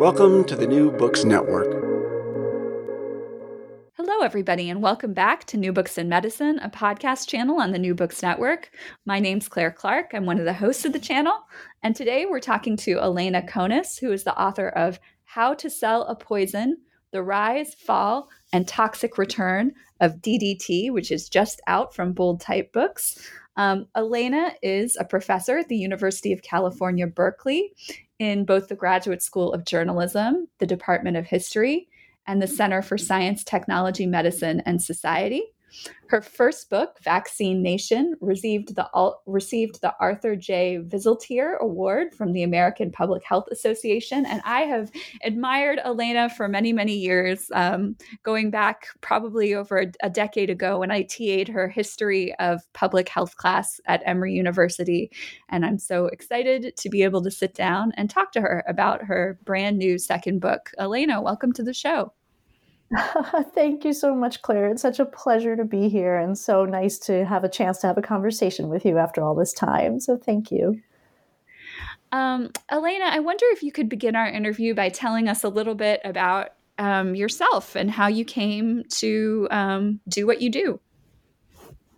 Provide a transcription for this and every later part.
Welcome to the New Books Network. Hello, everybody, and welcome back to New Books in Medicine, a podcast channel on the New Books Network. My name's Claire Clark. I'm one of the hosts of the channel. And today we're talking to Elena Conis, who is the author of How to Sell a Poison The Rise, Fall, and Toxic Return of DDT, which is just out from Bold Type Books. Um, Elena is a professor at the University of California, Berkeley, in both the Graduate School of Journalism, the Department of History, and the mm-hmm. Center for Science, Technology, Medicine, and Society. Her first book, Vaccine Nation, received the received the Arthur J. Viseltear Award from the American Public Health Association, and I have admired Elena for many many years, um, going back probably over a, a, decade ago when I TA'd her history of public health class at Emory University, and I'm so excited to be able to sit down and talk to her about her brand new second book. Elena, welcome to the show. Thank you so much, Claire. It's such a pleasure to be here and so nice to have a chance to have a conversation with you after all this time. So thank you. Um, Elena, I wonder if you could begin our interview by telling us a little bit about um, yourself and how you came to um, do what you do.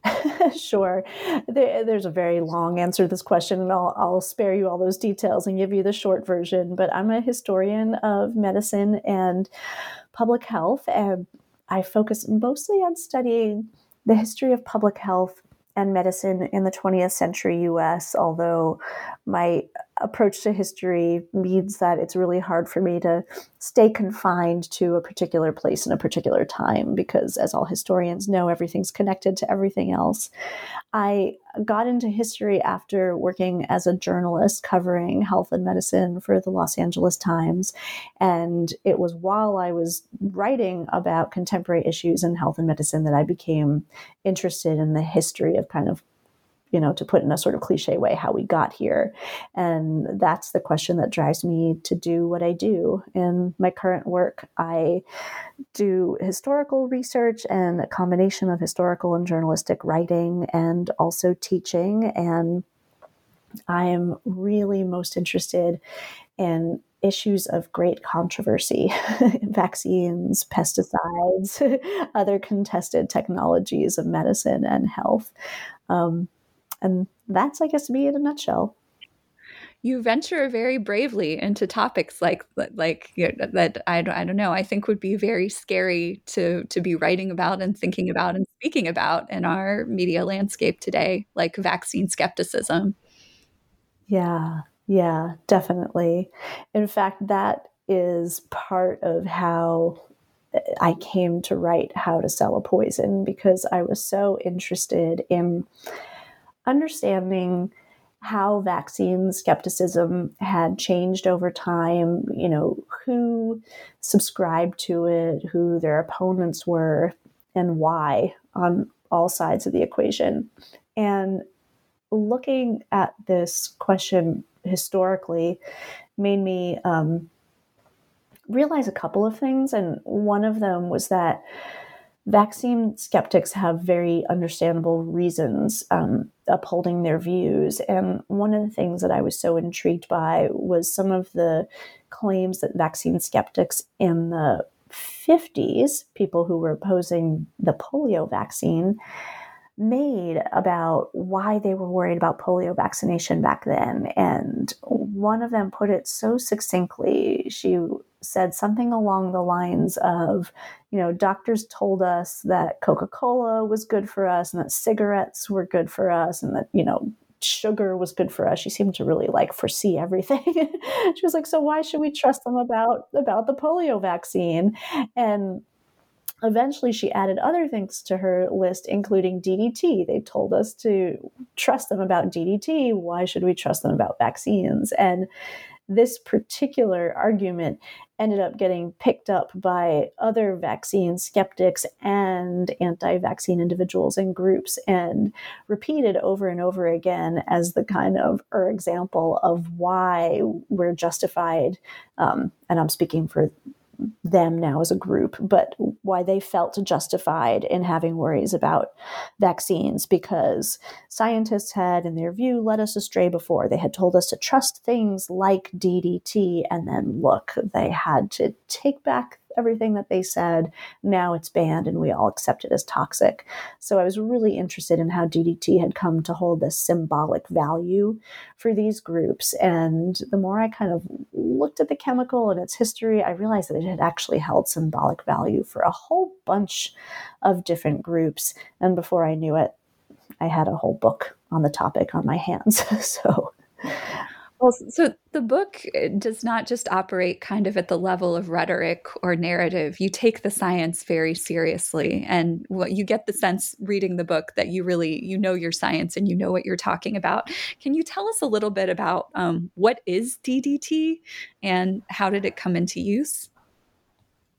sure. There, there's a very long answer to this question, and I'll, I'll spare you all those details and give you the short version. But I'm a historian of medicine and public health. And I focus mostly on studying the history of public health and medicine in the 20th century US, although my approach to history means that it's really hard for me to stay confined to a particular place in a particular time because, as all historians know, everything's connected to everything else. I got into history after working as a journalist covering health and medicine for the Los Angeles Times. And it was while I was writing about contemporary issues in health and medicine that I became interested in the history of kind of you know, to put in a sort of cliche way, how we got here. And that's the question that drives me to do what I do. In my current work, I do historical research and a combination of historical and journalistic writing and also teaching. And I'm really most interested in issues of great controversy vaccines, pesticides, other contested technologies of medicine and health. Um, and that's, I guess, me in a nutshell. You venture very bravely into topics like like you know, that I don't, I don't know I think would be very scary to to be writing about and thinking about and speaking about in our media landscape today, like vaccine skepticism. Yeah, yeah, definitely. In fact, that is part of how I came to write How to Sell a Poison because I was so interested in understanding how vaccine skepticism had changed over time, you know, who subscribed to it, who their opponents were, and why on all sides of the equation. And looking at this question historically made me um, realize a couple of things. And one of them was that vaccine skeptics have very understandable reasons um, upholding their views. And one of the things that I was so intrigued by was some of the claims that vaccine skeptics in the 50s, people who were opposing the polio vaccine, made about why they were worried about polio vaccination back then. And one of them put it so succinctly. She said something along the lines of, you know, doctors told us that Coca Cola was good for us and that cigarettes were good for us and that, you know, sugar was good for us. She seemed to really like foresee everything. she was like, so why should we trust them about about the polio vaccine? And eventually she added other things to her list, including DDT. They told us to trust them about DDT. Why should we trust them about vaccines? And this particular argument ended up getting picked up by other vaccine skeptics and anti vaccine individuals and groups and repeated over and over again as the kind of er example of why we're justified. Um, and I'm speaking for them now as a group, but why they felt justified in having worries about vaccines because scientists had, in their view, led us astray before. They had told us to trust things like DDT, and then look, they had to take back everything that they said. Now it's banned and we all accept it as toxic. So I was really interested in how DDT had come to hold this symbolic value for these groups. And the more I kind of looked at the chemical and its history, I realized that it had actually held symbolic value for a whole bunch of different groups. And before I knew it, I had a whole book on the topic on my hands. so well, so the book uh, does not just operate kind of at the level of rhetoric or narrative. You take the science very seriously, and what you get the sense reading the book that you really you know your science and you know what you're talking about. Can you tell us a little bit about um, what is DDT and how did it come into use?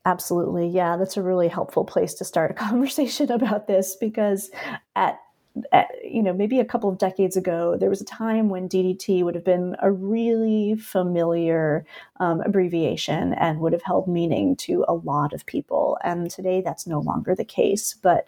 Absolutely. Yeah, that's a really helpful place to start a conversation about this because at you know, maybe a couple of decades ago, there was a time when DDT would have been a really familiar um, abbreviation and would have held meaning to a lot of people. And today that's no longer the case. But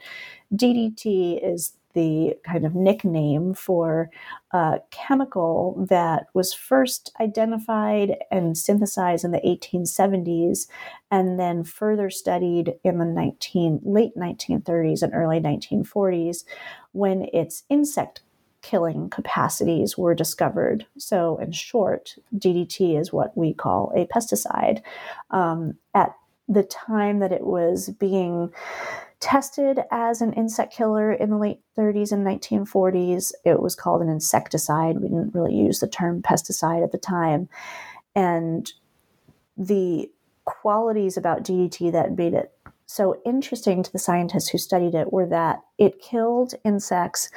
DDT is the kind of nickname for a chemical that was first identified and synthesized in the 1870s and then further studied in the 19, late 1930s and early 1940s when its insect killing capacities were discovered. So, in short, DDT is what we call a pesticide. Um, at the time that it was being tested as an insect killer in the late 30s and 1940s. It was called an insecticide. We didn't really use the term pesticide at the time. And the qualities about DDT that made it so interesting to the scientists who studied it were that it killed insects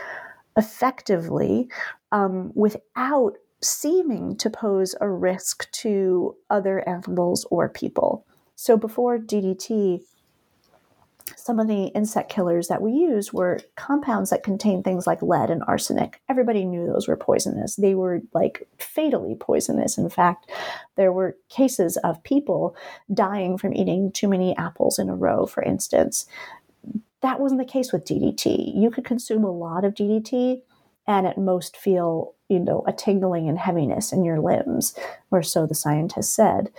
effectively um, without seeming to pose a risk to other animals or people. So before DDT, some of the insect killers that we used were compounds that contained things like lead and arsenic. Everybody knew those were poisonous. They were like fatally poisonous. In fact, there were cases of people dying from eating too many apples in a row, for instance. That wasn't the case with DDT. You could consume a lot of DDT and at most feel, you know, a tingling and heaviness in your limbs, or so the scientists said.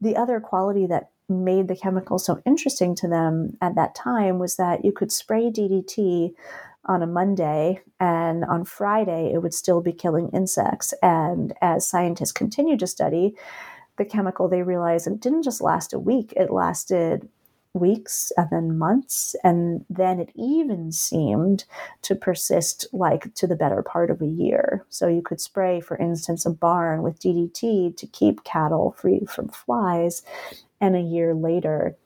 The other quality that made the chemical so interesting to them at that time was that you could spray DDT on a Monday, and on Friday, it would still be killing insects. And as scientists continued to study the chemical, they realized it didn't just last a week, it lasted weeks and then months. And then it even seemed to persist like to the better part of a year. So you could spray, for instance, a barn with DDT to keep cattle free from flies and a year later,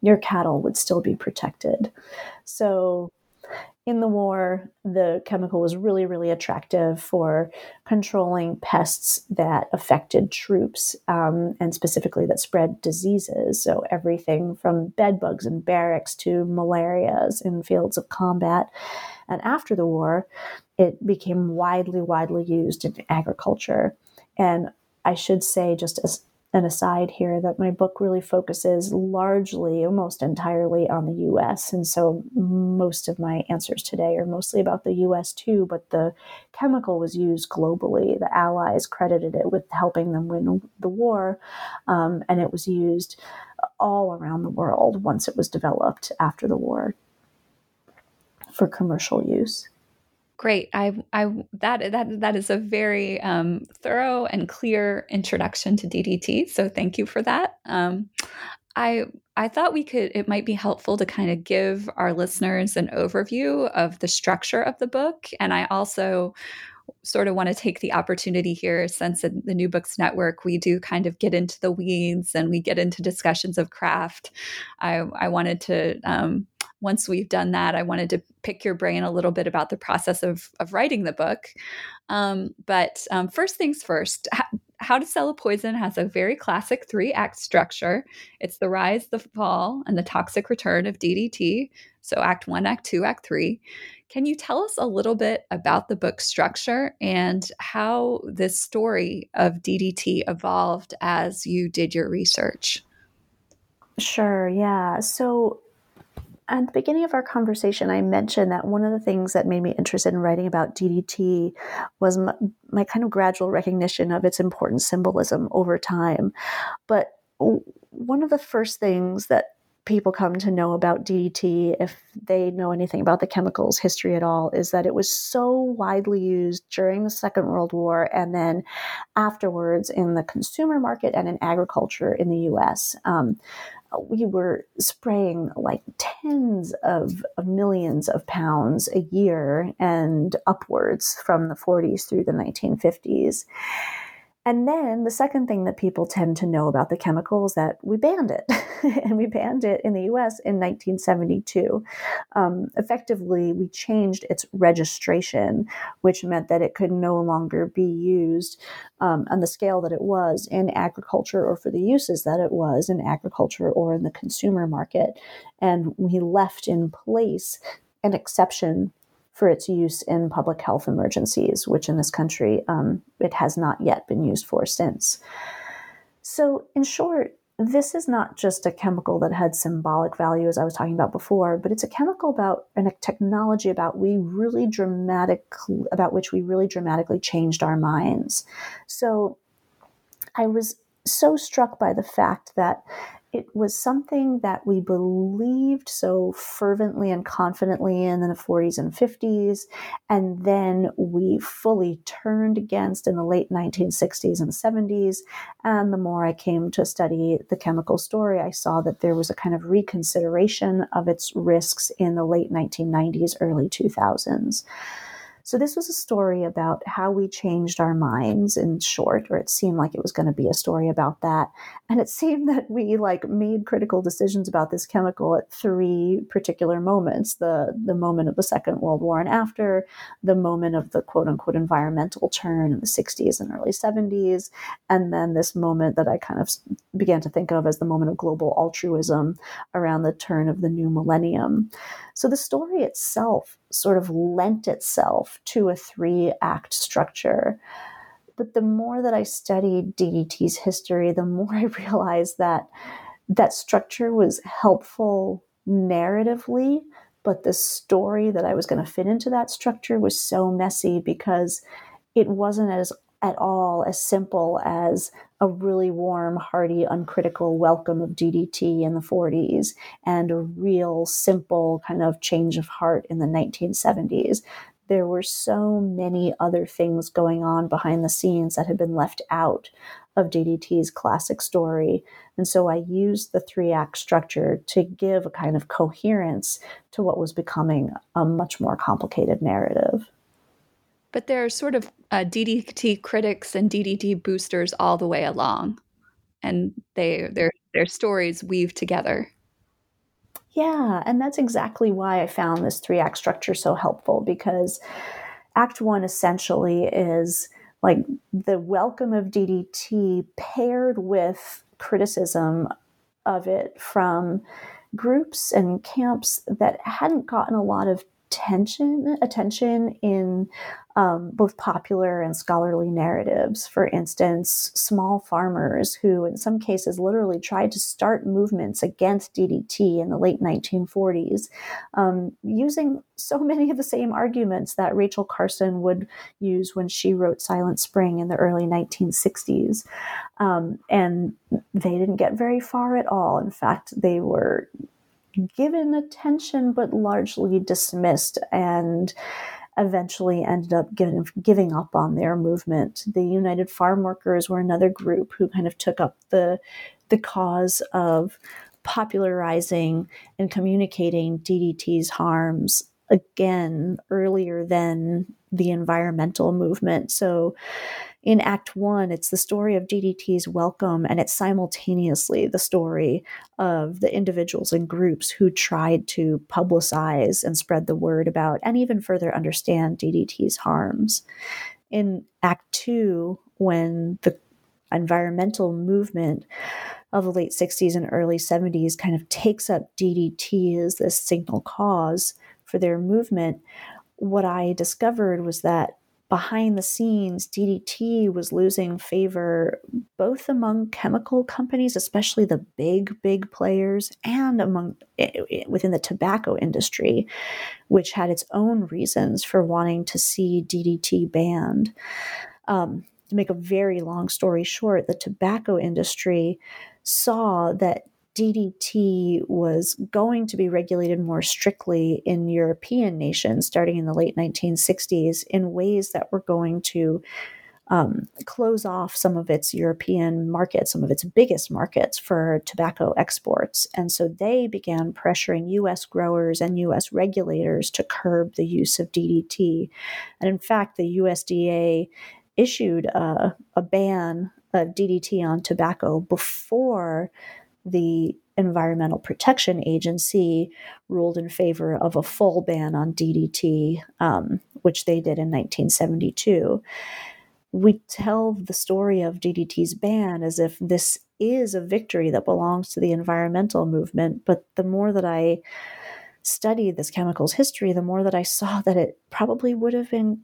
your cattle would still be protected. So, in the war, the chemical was really, really attractive for controlling pests that affected troops um, and specifically that spread diseases. So, everything from bed bugs in barracks to malarias in fields of combat. And after the war, it became widely, widely used in agriculture. And I should say, just as an aside here that my book really focuses largely, almost entirely, on the US. And so most of my answers today are mostly about the US too, but the chemical was used globally. The Allies credited it with helping them win the war, um, and it was used all around the world once it was developed after the war for commercial use. Great. I, I, that, that, that is a very um, thorough and clear introduction to DDT. So thank you for that. Um, I, I thought we could, it might be helpful to kind of give our listeners an overview of the structure of the book. And I also sort of want to take the opportunity here since in the New Books Network we do kind of get into the weeds and we get into discussions of craft. I, I wanted to um, once we've done that, I wanted to pick your brain a little bit about the process of, of writing the book. Um, but um, first things first, How to Sell a Poison has a very classic three act structure. It's the rise, the fall, and the toxic return of DDT. So, Act One, Act Two, Act Three. Can you tell us a little bit about the book structure and how this story of DDT evolved as you did your research? Sure, yeah. So, at the beginning of our conversation, I mentioned that one of the things that made me interested in writing about DDT was my, my kind of gradual recognition of its important symbolism over time. But one of the first things that people come to know about DDT, if they know anything about the chemicals history at all, is that it was so widely used during the Second World War and then afterwards in the consumer market and in agriculture in the US. Um, we were spraying like tens of, millions of pounds a year and upwards from the 40s through the 1950s. And then the second thing that people tend to know about the chemical is that we banned it. and we banned it in the US in 1972. Um, effectively, we changed its registration, which meant that it could no longer be used um, on the scale that it was in agriculture or for the uses that it was in agriculture or in the consumer market. And we left in place an exception for its use in public health emergencies, which in this country um, it has not yet been used for since. So, in short, this is not just a chemical that had symbolic value, as I was talking about before, but it's a chemical about and a technology about we really dramatic about which we really dramatically changed our minds. So, I was so struck by the fact that it was something that we believed so fervently and confidently in in the 40s and 50s, and then we fully turned against in the late 1960s and 70s. And the more I came to study the chemical story, I saw that there was a kind of reconsideration of its risks in the late 1990s, early 2000s. So this was a story about how we changed our minds in short, or it seemed like it was going to be a story about that. And it seemed that we like made critical decisions about this chemical at three particular moments. The the moment of the Second World War and after, the moment of the quote unquote environmental turn in the 60s and early 70s, and then this moment that I kind of began to think of as the moment of global altruism around the turn of the new millennium. So the story itself sort of lent itself to a three act structure. But the more that I studied DDT's history, the more I realized that that structure was helpful narratively, but the story that I was going to fit into that structure was so messy because it wasn't as at all as simple as a really warm, hearty, uncritical welcome of DDT in the 40s and a real simple kind of change of heart in the 1970s. There were so many other things going on behind the scenes that had been left out of DDT's classic story. And so I used the three act structure to give a kind of coherence to what was becoming a much more complicated narrative but there are sort of uh, DDT critics and DDT boosters all the way along, and they their their stories weave together. Yeah, and that's exactly why I found this three act structure so helpful because Act One essentially is like the welcome of DDT paired with criticism of it from groups and camps that hadn't gotten a lot of attention attention in um, both popular and scholarly narratives. For instance, small farmers who, in some cases, literally tried to start movements against DDT in the late 1940s, um, using so many of the same arguments that Rachel Carson would use when she wrote Silent Spring in the early 1960s. Um, and they didn't get very far at all. In fact, they were given attention but largely dismissed and eventually ended up giving, giving up on their movement. The United Farm Workers were another group who kind of took up the the cause of popularizing and communicating DDT's harms again earlier than the environmental movement. So in Act One, it's the story of DDT's welcome, and it's simultaneously the story of the individuals and groups who tried to publicize and spread the word about and even further understand DDT's harms. In Act Two, when the environmental movement of the late 60s and early 70s kind of takes up DDT as this signal cause for their movement, what I discovered was that behind the scenes, DDT was losing favor both among chemical companies, especially the big, big players, and among eh, eh, within the tobacco industry, which had its own reasons for wanting to see DDT banned. Um, to make a very long story short, the tobacco industry saw that DDT was going to be regulated more strictly in European nations starting in the late 1960s in ways that were going to um, close off some of its European markets, some of its biggest markets for tobacco exports. And so they began pressuring US growers and US regulators to curb the use of DDT. And in fact, the USDA issued a, a ban of DDT on tobacco before the Environmental Protection Agency ruled in favor of a full ban on DDT, um, which they did in 1972. We tell the story of DDT's ban as if this is a victory that belongs to the environmental movement, but the more that I studied this chemical's history, the more that I saw that it probably would have been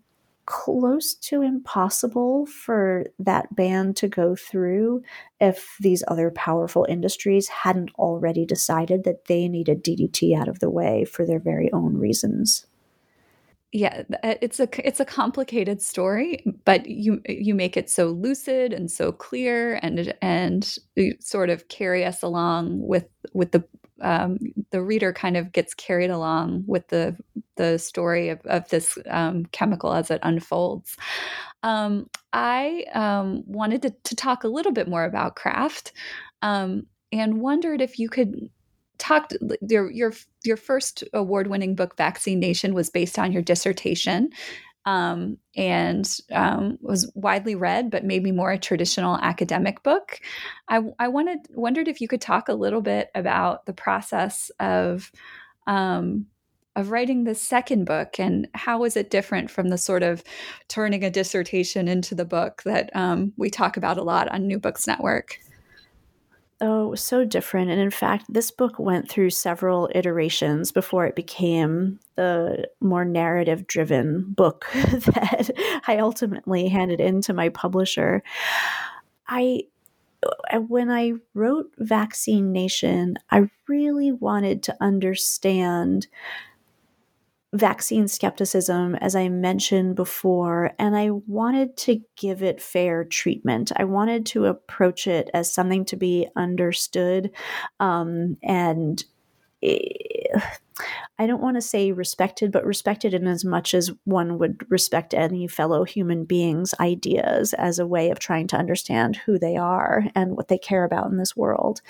close to impossible for that ban to go through if these other powerful industries hadn't already decided that they needed DDT out of the way for their very own reasons. Yeah, uh, it's a it's a complicated story, but you you make it so lucid and so clear, and and sort of carry us along with with the um, the reader kind of gets carried along with the the story of, of this um, chemical as it unfolds. Um, I um, wanted to, to, talk a little bit more about craft um, and wondered if you could talk your your your first award winning book vaccine nation was based on your dissertation um, and um, was widely read, but maybe more a traditional academic book. I, I wanted wondered if you could talk a little bit about the process of um, of writing the second book and how is it different from the sort of turning a dissertation into the book that um, we talk about a lot on New Books Network. Oh, so different. And in fact, this book went through several iterations before it became the more narrative driven book that I ultimately handed in to my publisher. I uh, when I wrote Vaccine Nation, I really wanted to understand vaccine skepticism, as I mentioned before, and I wanted to give it fair treatment. I wanted to approach it as something to be understood um, and. I don't want to say respected, but respected in as much as one would respect any fellow human being's ideas as a way of trying to understand who they are and what they care about in this world.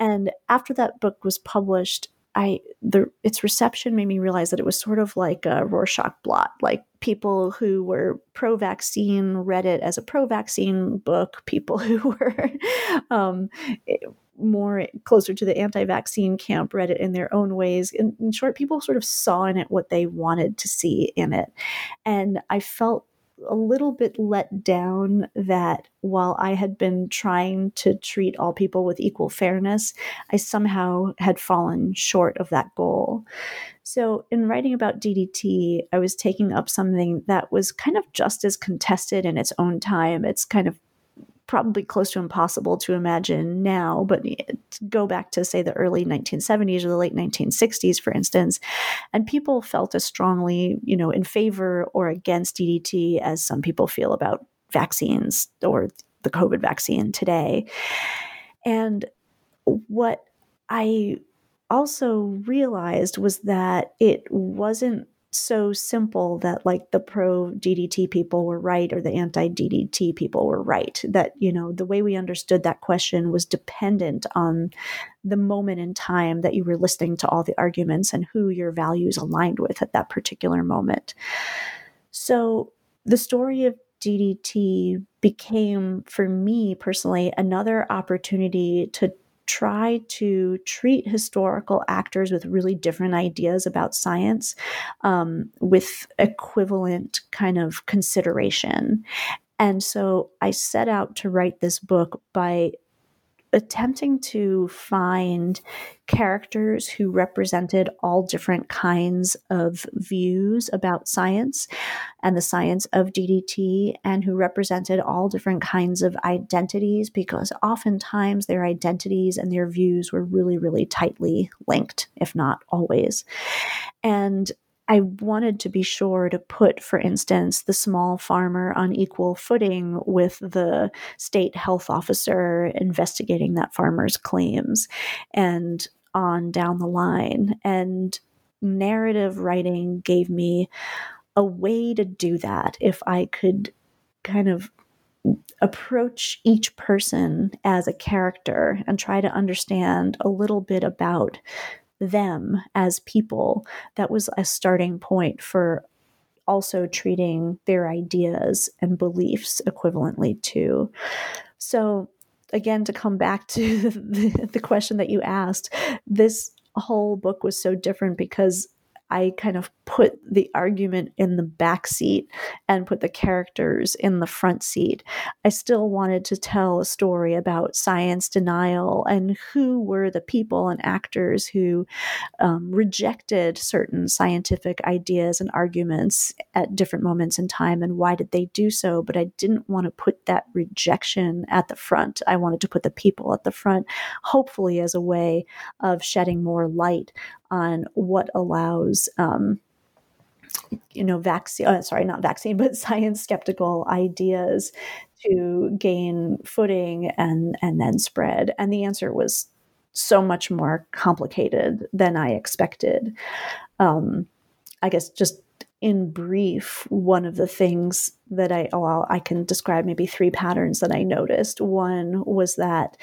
And after that book was published, I the its reception made me realize that it was sort of like a Rorschach blot. Like people who were pro-vaccine read it as a pro-vaccine book. People who were um, more closer to the anti-vaccine camp read it in their own ways. In, in short, people sort of saw in it what they wanted to see in it, and I felt a little bit let down that while I had been trying to treat all people with equal fairness, I somehow had fallen short of that goal. So, in writing about DDT, I was taking up something that was kind of just as contested in its own time. It's kind of probably close to impossible to imagine now, but go back to, say, the early 1970s or the late 1960s, for instance, and people felt as strongly, you know, in favor or against DDT as some people feel about vaccines or the COVID vaccine today. And what I also realized was that it wasn't so simple that like the pro DDT people were right or the anti DDT people were right. That, you know, the way we understood that question was dependent on the moment in time that you were listening to all the arguments and who your values aligned with at that particular moment. So the story of DDT became, for me personally, another opportunity to try to treat historical actors with really different ideas about science um, with equivalent kind of consideration. And so I set out to write this book by attempting to find characters who represented all different kinds of views about science and the science of DDT, and who represented all different kinds of identities because oftentimes their identities and their views were really, really tightly linked, if not always. And I wanted to be sure to put, for instance, the small farmer on equal footing with the state health officer investigating that farmer's claims and on down the line. And narrative writing gave me a way to do that if I could kind of approach each person as a character and try to understand a little bit about them as people, that was a starting point for also treating their ideas and beliefs equivalently too. So, again, to come back to the, the question that you asked, this whole book was so different because I kind of put the argument in the back seat and put the characters in the front seat. I still wanted to tell a story about science denial and who were the people and actors who um, rejected certain scientific ideas and arguments at different moments in time and why did they do so. But I didn't want to put that rejection at the front. I wanted to put the people at the front, hopefully, as a way of shedding more light on what allows um, you know vaccine uh, sorry not vaccine but science skeptical ideas to gain footing and and then spread. And the answer was so much more complicated than i expected. Um, i guess just in brief one of the things that i well i can describe maybe three patterns that i noticed. One was that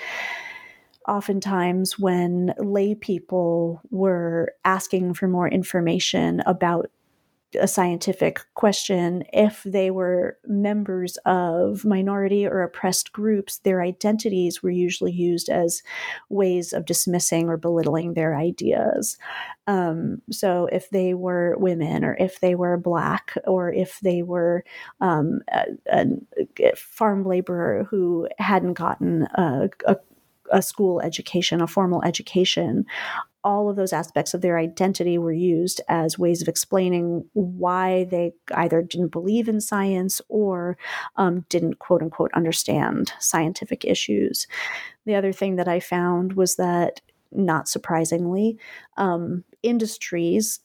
oftentimes when lay people were asking for more information about a scientific question, if they were members of minority or oppressed groups, their identities were usually used as ways of dismissing or belittling their ideas. Um, so, if they were women, or if they were black, or if they were um, a, a, farm laborer who hadn't gotten a, a a school education, a formal education, all of those aspects of their identity were used as ways of explaining why they either didn't believe in science or um, didn't quote unquote understand scientific issues. The other thing that I found was that, not surprisingly, um, industries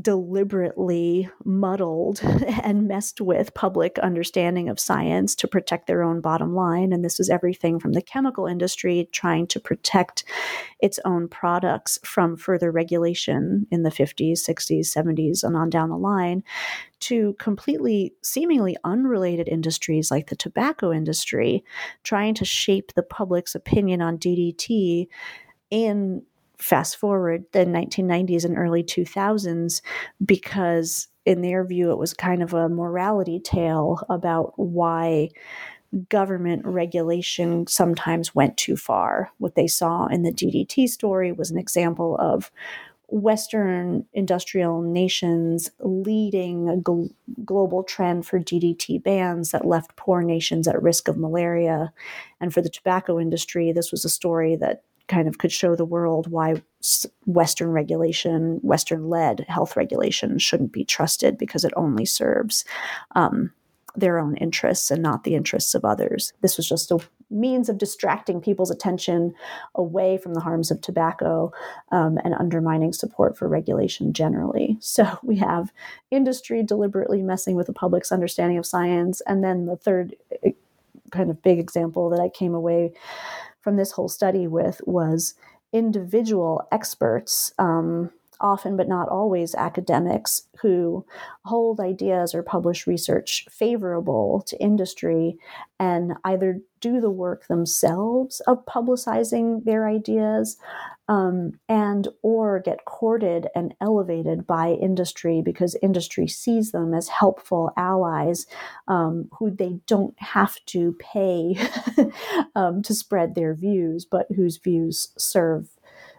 deliberately muddled and messed with public understanding of science to protect their own bottom line. And this was everything from the chemical industry trying to protect its own products from further regulation in the 50s, 60s, 70s, and on down the line, to completely seemingly unrelated industries like the tobacco industry trying to shape the public's opinion on DDT in fast forward the 1990s and early 2000s because in their view it was kind of a morality tale about why government regulation sometimes went too far what they saw in the DDT story was an example of Western industrial nations leading a gl- global trend for DDT bans that left poor nations at risk of malaria. And for the tobacco industry, this was a story that kind of could show the world why Western regulation, Western led health regulation shouldn't be trusted because it only serves um, their own interests and not the interests of others. This was just a means of distracting people's attention away from the harms of tobacco um, and undermining support for regulation generally. So we have industry deliberately messing with the public's understanding of science. And then the third eh, kind of big example that I came away from this whole study with was individual experts. Um, often but not always academics who hold ideas or publish research favorable to industry and either do the work themselves of publicizing their ideas um, and or get courted and elevated by industry because industry sees them as helpful allies um, who they don't have to pay um, to spread their views but whose views serve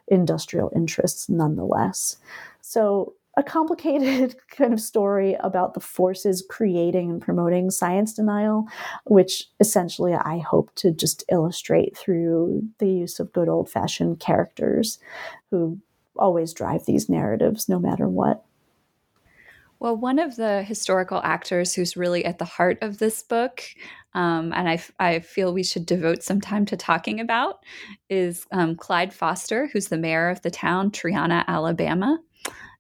industrial interests nonetheless. So, a complicated kind of story about the forces creating and promoting science denial, which essentially I hope to just illustrate through the use of good old fashioned characters who always drive these narratives no matter what. Well, one of the historical actors who's really at the heart of this book, um, and I, I feel we should devote some time to talking about, is um, Clyde Foster, who's the mayor of the town, Triana, Alabama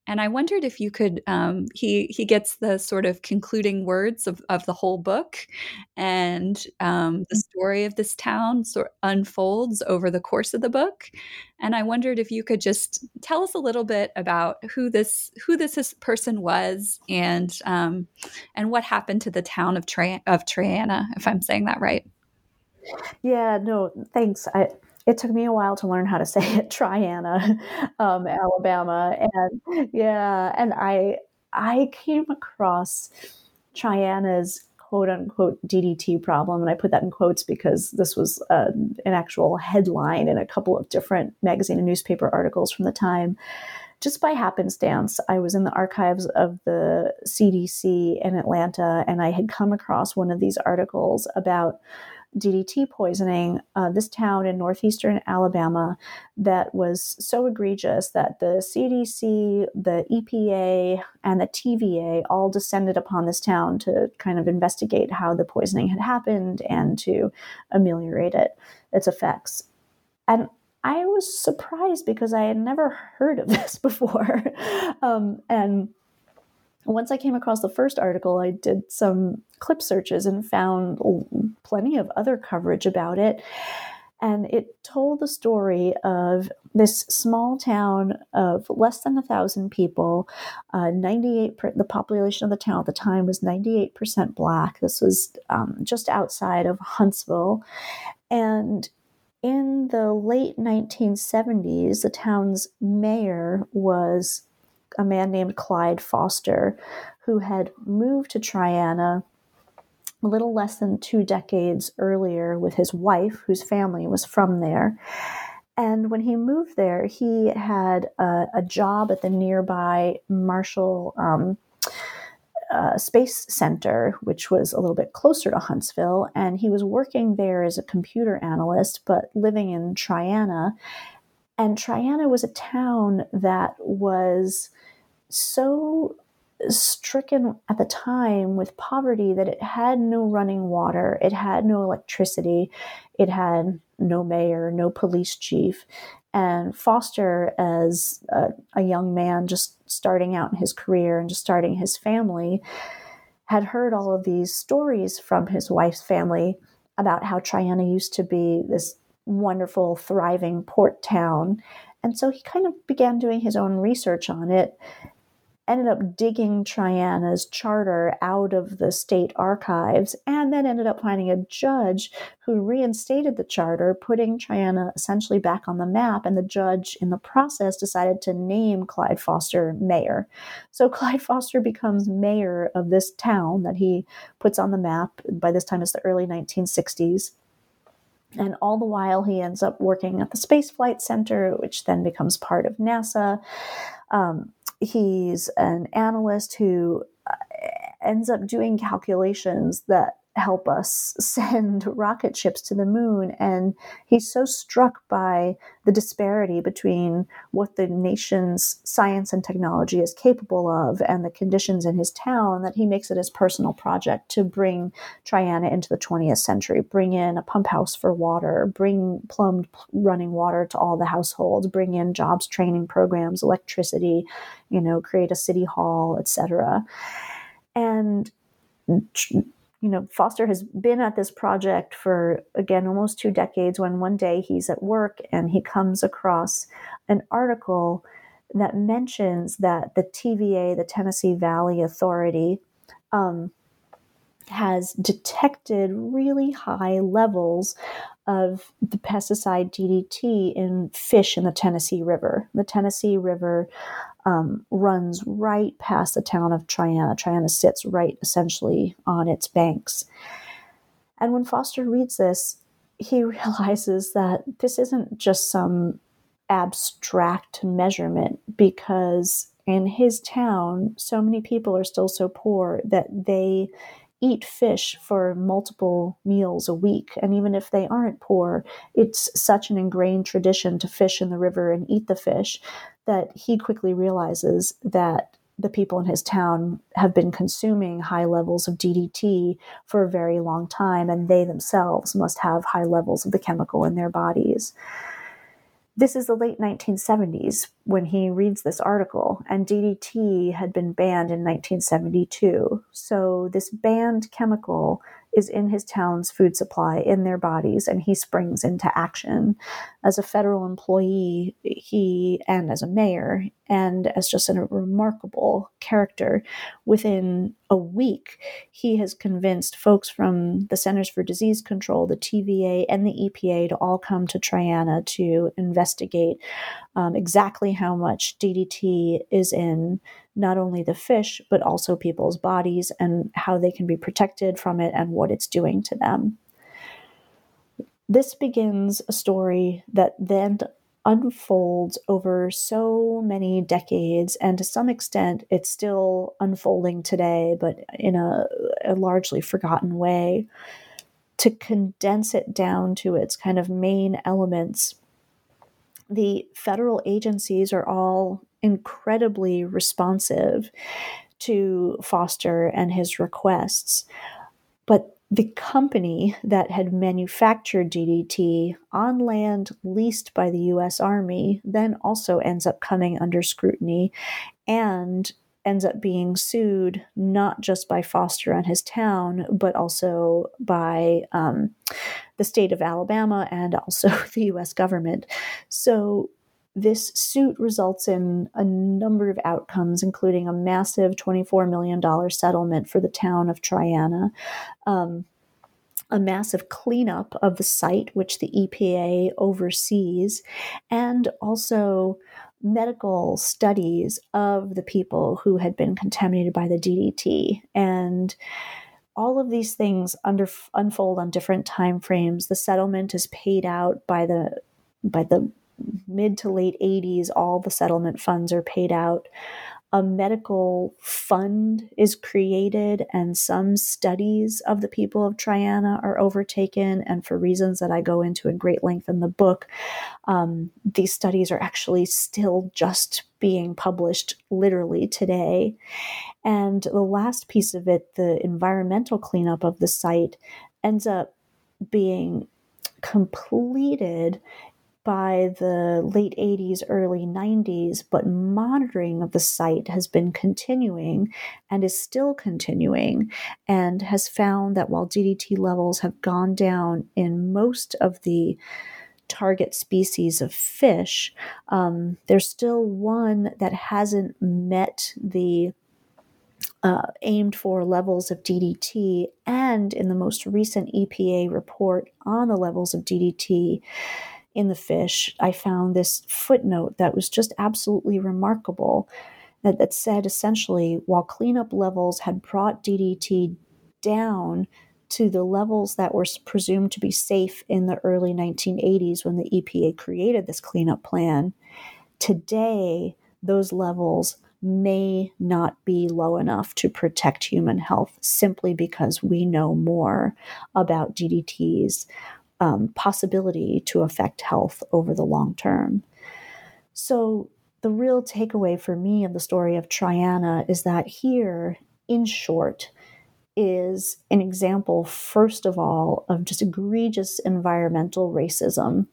and I wondered if you could. Um, he he gets the sort of concluding words of, of the whole book, and um, the mm. story of this town sort of unfolds over the course of the book. And I wondered if you could just tell us a little bit about who this who this person was, and um, and what happened to the town of Tri- of Triana, if I'm saying that right. Yeah. No. Thanks. I it took me a while to learn how to say it triana um, alabama and yeah and i i came across triana's quote unquote ddt problem and i put that in quotes because this was uh, an actual headline in a couple of different magazine and newspaper articles from the time. Just by happenstance, I was in the archives of the CDC in Atlanta and I had come across one of these articles about DDT poisoning, uh, this town in northeastern Alabama that was so egregious that the CDC, the EPA, and the TVA all descended upon this town to kind of investigate how the poisoning had happened and to ameliorate it, its effects. And I was surprised because I had never heard of this before. um, and once I came across the first article, I did some clip searches and found plenty of other coverage about it. And it told the story of this small town of less than a thousand people. Uh, 98, per, the population of the town at the time was 98% black. This was um, just outside of Huntsville. And in the late 1970s, the town's mayor was a man named Clyde Foster, who had moved to Triana a little less than two decades earlier with his wife, whose family was from there. And when he moved there, he had a, a job at the nearby Marshall um, uh, Space Center, which was a little bit closer to Huntsville. And he was working there as a computer analyst, but living in Triana. And Triana was a town that was so stricken at the time with poverty that it had no running water, it had no electricity, it had no mayor, no police chief. And Foster, as a, a young man just starting out in his career and just starting his family, had heard all of these stories from his wife's family about how Triana used to be this wonderful, thriving port town. And so he kind of began doing his own research on it ended up digging Triana's charter out of the state archives and then ended up finding a judge who reinstated the charter, putting Triana essentially back on the map. And the judge, in the process, decided to name Clyde Foster mayor. So Clyde Foster becomes mayor of this town that he puts on the map. By this time, it's the early 1960s. And all the while, he ends up working at the Space Flight Center, which then becomes part of NASA. Um, he's an analyst who uh, ends up doing calculations that help us send rocket ships to the moon. And he's so struck by the disparity between what the nation's science and technology is capable of and the conditions in his town that he makes it his personal project to bring Triana into the 20th century, bring in a pump house for water, bring plumbed running water to all the households, bring in jobs training programs, electricity, you know, create a city hall, etc. And mm, you know, Foster has been at this project for, again, almost two decades when one day he's at work and he comes across an article that mentions that the TVA, the Tennessee Valley Authority, um, has detected really high levels of the pesticide DDT in fish in the Tennessee River. The Tennessee River um, runs right past the town of Triana. Triana sits right essentially on its banks. And when Foster reads this, he realizes that this isn't just some abstract measurement because in his town, so many people are still so poor that they eat fish for multiple meals a week. And even if they aren't poor, it's such an ingrained tradition to fish in the river and eat the fish that he quickly realizes that the people in his town have been consuming high levels of DDT for a very long time, and they themselves must have high levels of the chemical in their bodies. This is the late 1970s when he reads this article, and DDT had been banned in 1972. So, this banned chemical is in his town's food supply, in their bodies, and he springs into action. As a federal employee, he, and as a mayor, and as just a remarkable character, within a week, he has convinced folks from the Centers for Disease Control, the TVA, and the EPA to all come to Triana to investigate um, exactly how much DDT is in not only the fish, but also people's bodies and how they can be protected from it and what it's doing to them. This begins a story that then unfolds over so many decades, and to some extent, it's still unfolding today, but in a, a largely forgotten way. To condense it down to its kind of main elements, the federal agencies are all incredibly responsive to Foster and his requests. But the company that had manufactured DDT on land leased by the US Army then also ends up coming under scrutiny and ends up being sued not just by Foster and his town, but also by um, the state of Alabama and also the US government. So this suit results in a number of outcomes, including a massive $24 million settlement for the town of Triana, um, a massive cleanup of the site, which the EPA oversees, and also medical studies of the people who had been contaminated by the DDT. And all of these things under, unfold on different time frames. The settlement is paid out by the by the mid to late 80s, all the settlement funds are paid out. A medical fund is created, and some studies of the people of Triana are overtaken. And for reasons that I go into in great length in the book, um, these studies are actually still just being published literally today. And the last piece of it, the environmental cleanup of the site, ends up being completed by the late 80s, early 90s, but monitoring of the site has been continuing and is still continuing, and has found that while DDT levels have gone down in most of the target species of fish, um, there's still one that hasn't met the uh, aimed for levels of DDT, and in the most recent EPA report on the levels of DDT, in the fish, I found this footnote that was just absolutely remarkable that, that said essentially while cleanup levels had brought DDT down to the levels that were presumed to be safe in the early 1980s when the EPA created this cleanup plan, today those levels may not be low enough to protect human health simply because we know more about DDT's um, possibility to affect health over the long term. So, the real takeaway for me of the story of Triana is that here, in short, is an example, first of all, of just egregious environmental racism.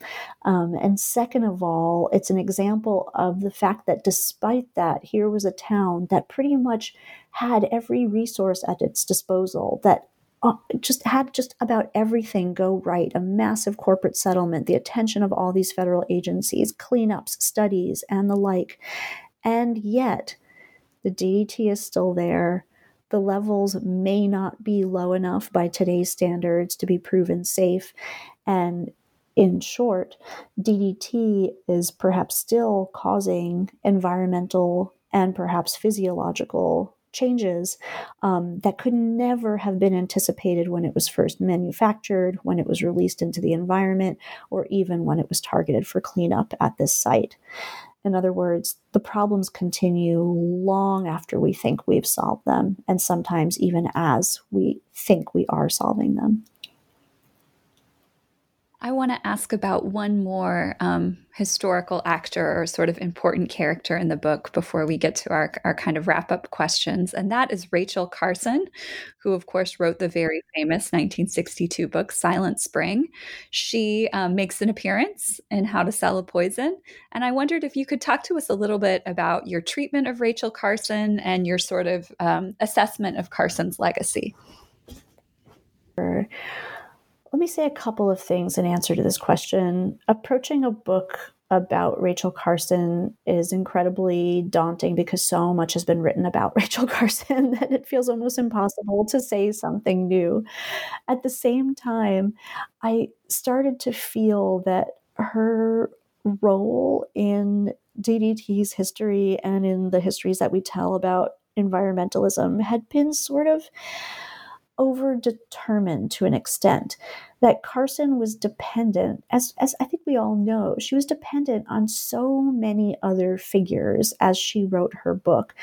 Um, and second of all, it's an example of the fact that despite that, here was a town that pretty much had every resource at its disposal, that Uh, just had just about everything go right a massive corporate settlement, the attention of all these federal agencies, cleanups, studies, and the like. And yet, the DDT is still there the levels may not be low enough by today's standards to be proven safe. And in short, DDT is perhaps still causing environmental and perhaps physiological changes um, that could never have been anticipated when it was first manufactured, when it was released into the environment, or even when it was targeted for cleanup at this site. In other words, the problems continue long after we think we've solved them, and sometimes even as we think we are solving them. I want to ask about one more um, historical actor or sort of important character in the book before we get to our, our kind of wrap up questions. And that is Rachel Carson, who, of course, wrote the very famous 1962 book, Silent Spring. She um, makes an appearance in How to Sell a Poison. And I wondered if you could talk to us a little bit about your treatment of Rachel Carson and your sort of um, assessment of Carson's legacy. Sure let me say a couple of things in answer to this question. Approaching a book about Rachel Carson is incredibly daunting because so much has been written about Rachel Carson that it feels almost impossible to say something new. At the same time, I started to feel that her role in DDT's history and in the histories that we tell about environmentalism had been sort of over determined to an extent that Carson was dependent, as, as I think we all know, she was dependent on so many other figures as she wrote her book.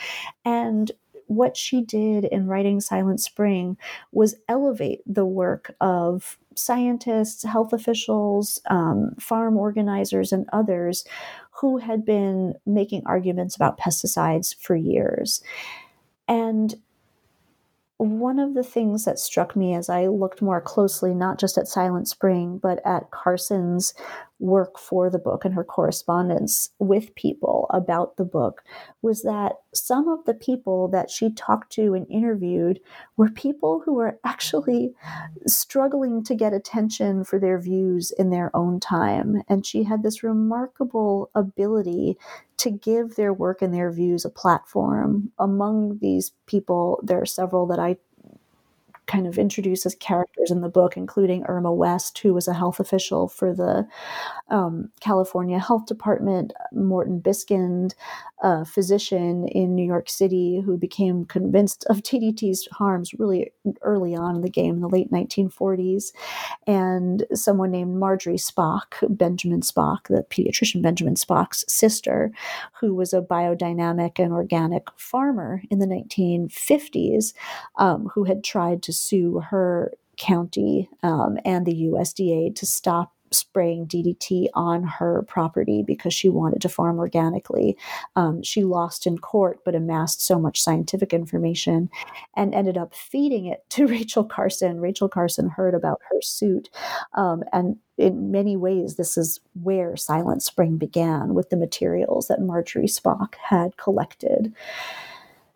And what she did in writing Silent Spring was elevate the work of scientists, health officials, um, farm organizers, and others who had been making arguments about pesticides for years. And one of the things that struck me as I looked more closely, not just at Silent Spring, but at Carson's work for the book and her correspondence with people about the book, was that some of the people that she talked to and interviewed were people who were actually struggling to get attention for their views in their own time. And she had this remarkable ability to give their work and their views a platform. Among these people, there are several that I kind of introduces characters in the book, including Irma West, who was a health official for the um, California Health Department, Morton Biskind, a physician in New York City who became convinced of DDT's harms really early on in the game in the late 1940s, and someone named Marjorie Spock, Benjamin Spock, the pediatrician Benjamin Spock's sister, who was a biodynamic and organic farmer in the 1950s, um, who had tried to sue her county um, and the USDA to stop spraying DDT on her property because she wanted to farm organically. Um, she lost in court, but amassed so much scientific information and ended up feeding it to Rachel Carson. Rachel Carson heard about her suit. Um, and in many ways, this is where Silent Spring began with the materials that Marjorie Spock had collected.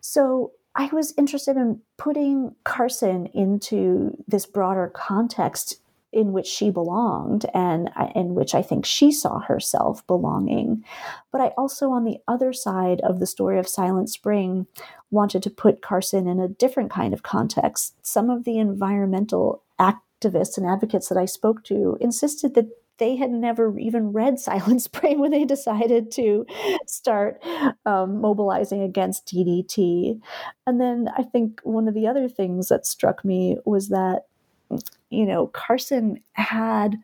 So I was interested in putting Carson into this broader context in which she belonged and in which I think she saw herself belonging. But I also, on the other side of the story of Silent Spring, wanted to put Carson in a different kind of context. Some of the environmental activists and advocates that I spoke to insisted that they had never even read Silent Spring when they decided to start um, mobilizing against DDT. And then I think one of the other things that struck me was that you know, Carson had.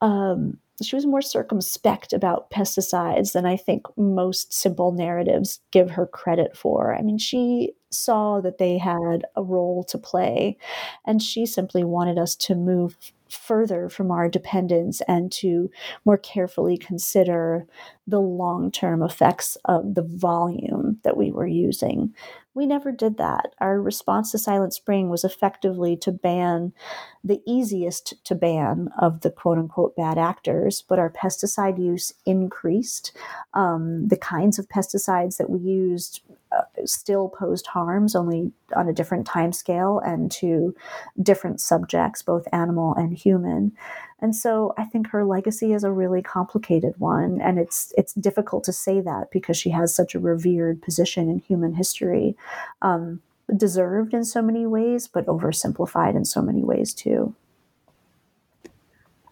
Um, she was more circumspect about pesticides than I think most simple narratives give her credit for. I mean, she saw that they had a role to play, and she simply wanted us to move further from our dependence and to more carefully consider the long term effects of the volume that we were using. We never did that. Our response to Silent Spring was effectively to ban the easiest to ban of the quote unquote bad actors, but our pesticide use increased. Um, the kinds of pesticides that we used still posed harms, only on a different time scale and to different subjects, both animal and human. And so I think her legacy is a really complicated one, and it's it's difficult to say that because she has such a revered position in human history, um, deserved in so many ways, but oversimplified in so many ways too.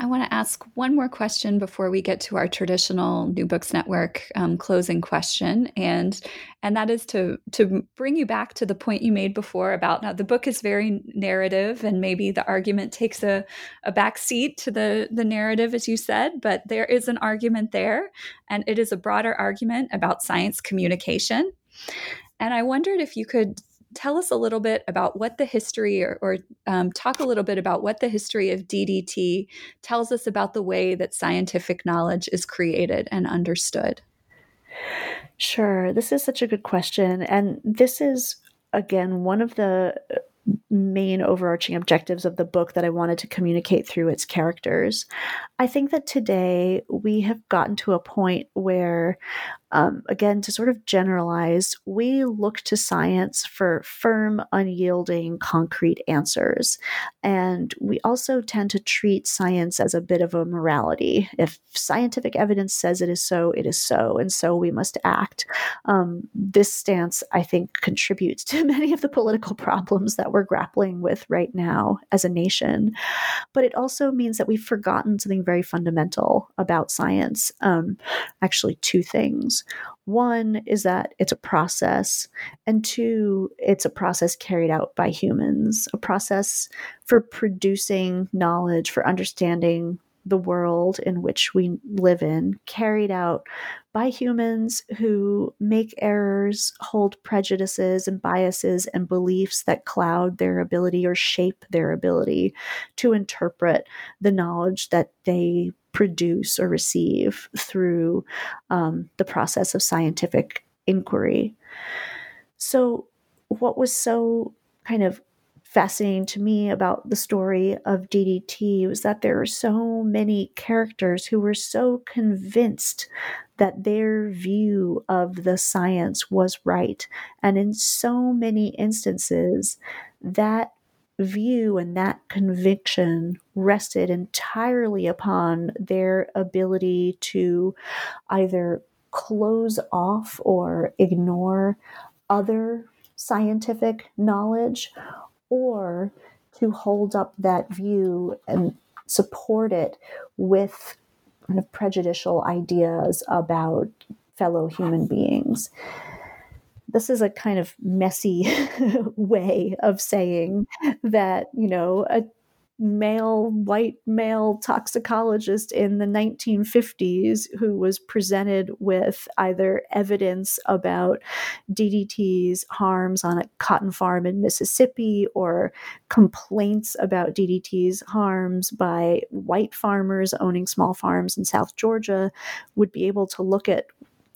I want to ask one more question before we get to our traditional New Books Network um, closing question, and and that is to to bring you back to the point you made before about now the book is very narrative, and maybe the argument takes a a back seat to the the narrative, as you said, but there is an argument there, and it is a broader argument about science communication. And I wondered if you could tell us a little bit about what the history or, or um, talk a little bit about what the history of DDT tells us about the way that scientific knowledge is created and understood. Sure. This is such a good question. And this is, again, one of the main overarching objectives of the book that I wanted to communicate through its characters. I think that today we have gotten to a point where um, again, to sort of generalize, we look to science for firm, unyielding, concrete answers. And we also tend to treat science as a bit of a morality. If scientific evidence says it is so, it is so, and so we must act. Um, this stance, I think, contributes to many of the political problems that we're grappling with right now as a nation. But it also means that we've forgotten something very fundamental about science. Um, actually, two things. One is that it's a process, and two, it's a process carried out by humans, a process for producing knowledge, for understanding the world in which we live in, carried out by humans who make errors, hold prejudices and biases and beliefs that cloud their ability or shape their ability to interpret the knowledge that they produce or receive through um, the process of scientific inquiry. So, what was so kind of fascinating to me about the story of DDT was that there are so many characters who were so convinced that their view of the science was right. And in so many instances, that view and that conviction rested entirely upon their ability to either close off or ignore other scientific knowledge or to hold up that view and support it with kind of prejudicial ideas about fellow human beings this is a kind of messy way of saying that, you know, a male, white male toxicologist in the 1950s who was presented with either evidence about DDT's harms on a cotton farm in Mississippi or complaints about DDT's harms by white farmers owning small farms in South Georgia would be able to look at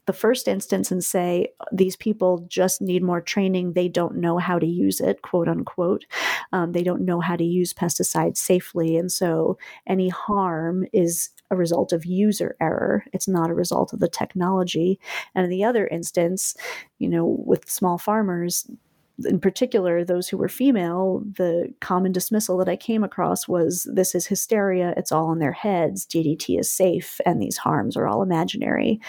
the first instance and say these people just need more training. They don't know how to use it, quote unquote. Um, they don't know how to use pesticides safely. And so any harm is a result of user error. It's not a result of the technology. And in the other instance, you know, with small farmers, in particular, those who were female, the common dismissal that I came across was this is hysteria, it's all in their heads, DDT is safe, and these harms are all imaginary.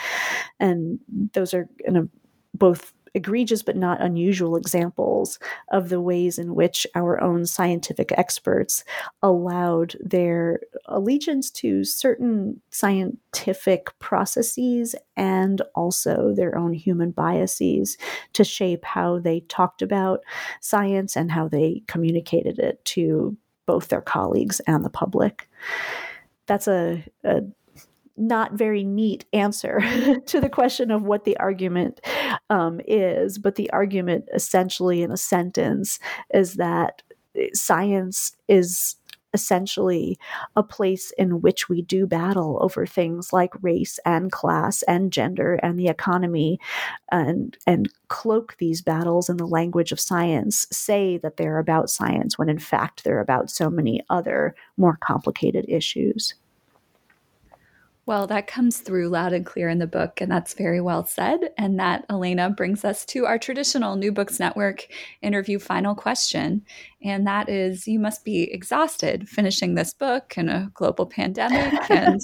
And those are in a, both egregious but not unusual examples of the ways in which our own scientific experts allowed their allegiance to certain scientific processes and also their own human biases to shape how they talked about science and how they communicated it to both their colleagues and the public. That's a, a not very neat answer to the question of what the argument um, is, but the argument essentially in a sentence is that science is essentially a place in which we do battle over things like race and class and gender and the economy and and cloak these battles in the language of science say that they're about science when in fact they're about so many other more complicated issues well, that comes through loud and clear in the book, and that's very well said. And that, Elena, brings us to our traditional New Books Network interview final question. And that is you must be exhausted finishing this book in a global pandemic and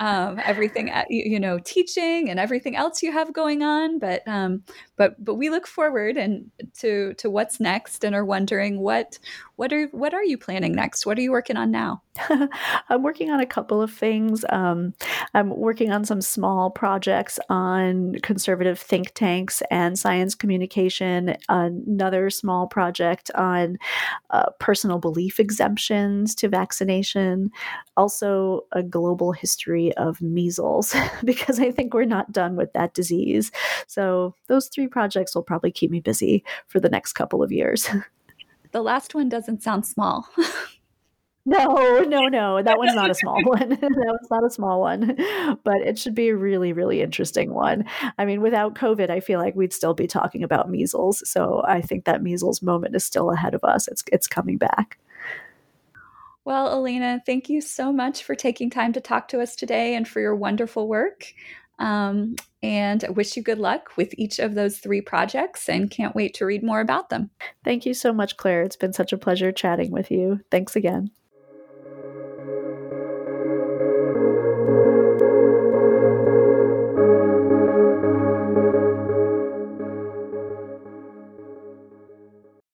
um, everything you know teaching and everything else you have going on but um, but but we look forward and to to what's next and are wondering what what are what are you planning next what are you working on now i'm working on a couple of things um, i'm working on some small projects on conservative think tanks and science communication another small project on uh, personal belief exemptions to vaccination also a global history of measles because I think we're not done with that disease. So those three projects will probably keep me busy for the next couple of years. The last one doesn't sound small. No, no, no. That one's not a small one. that one's not a small one, but it should be a really, really interesting one. I mean, without COVID, I feel like we'd still be talking about measles. So I think that measles moment is still ahead of us. It's it's coming back. Well, Alina, thank you so much for taking time to talk to us today and for your wonderful work. Um, and I wish you good luck with each of those three projects and can't wait to read more about them. Thank you so much, Claire. It's been such a pleasure chatting with you. Thanks again.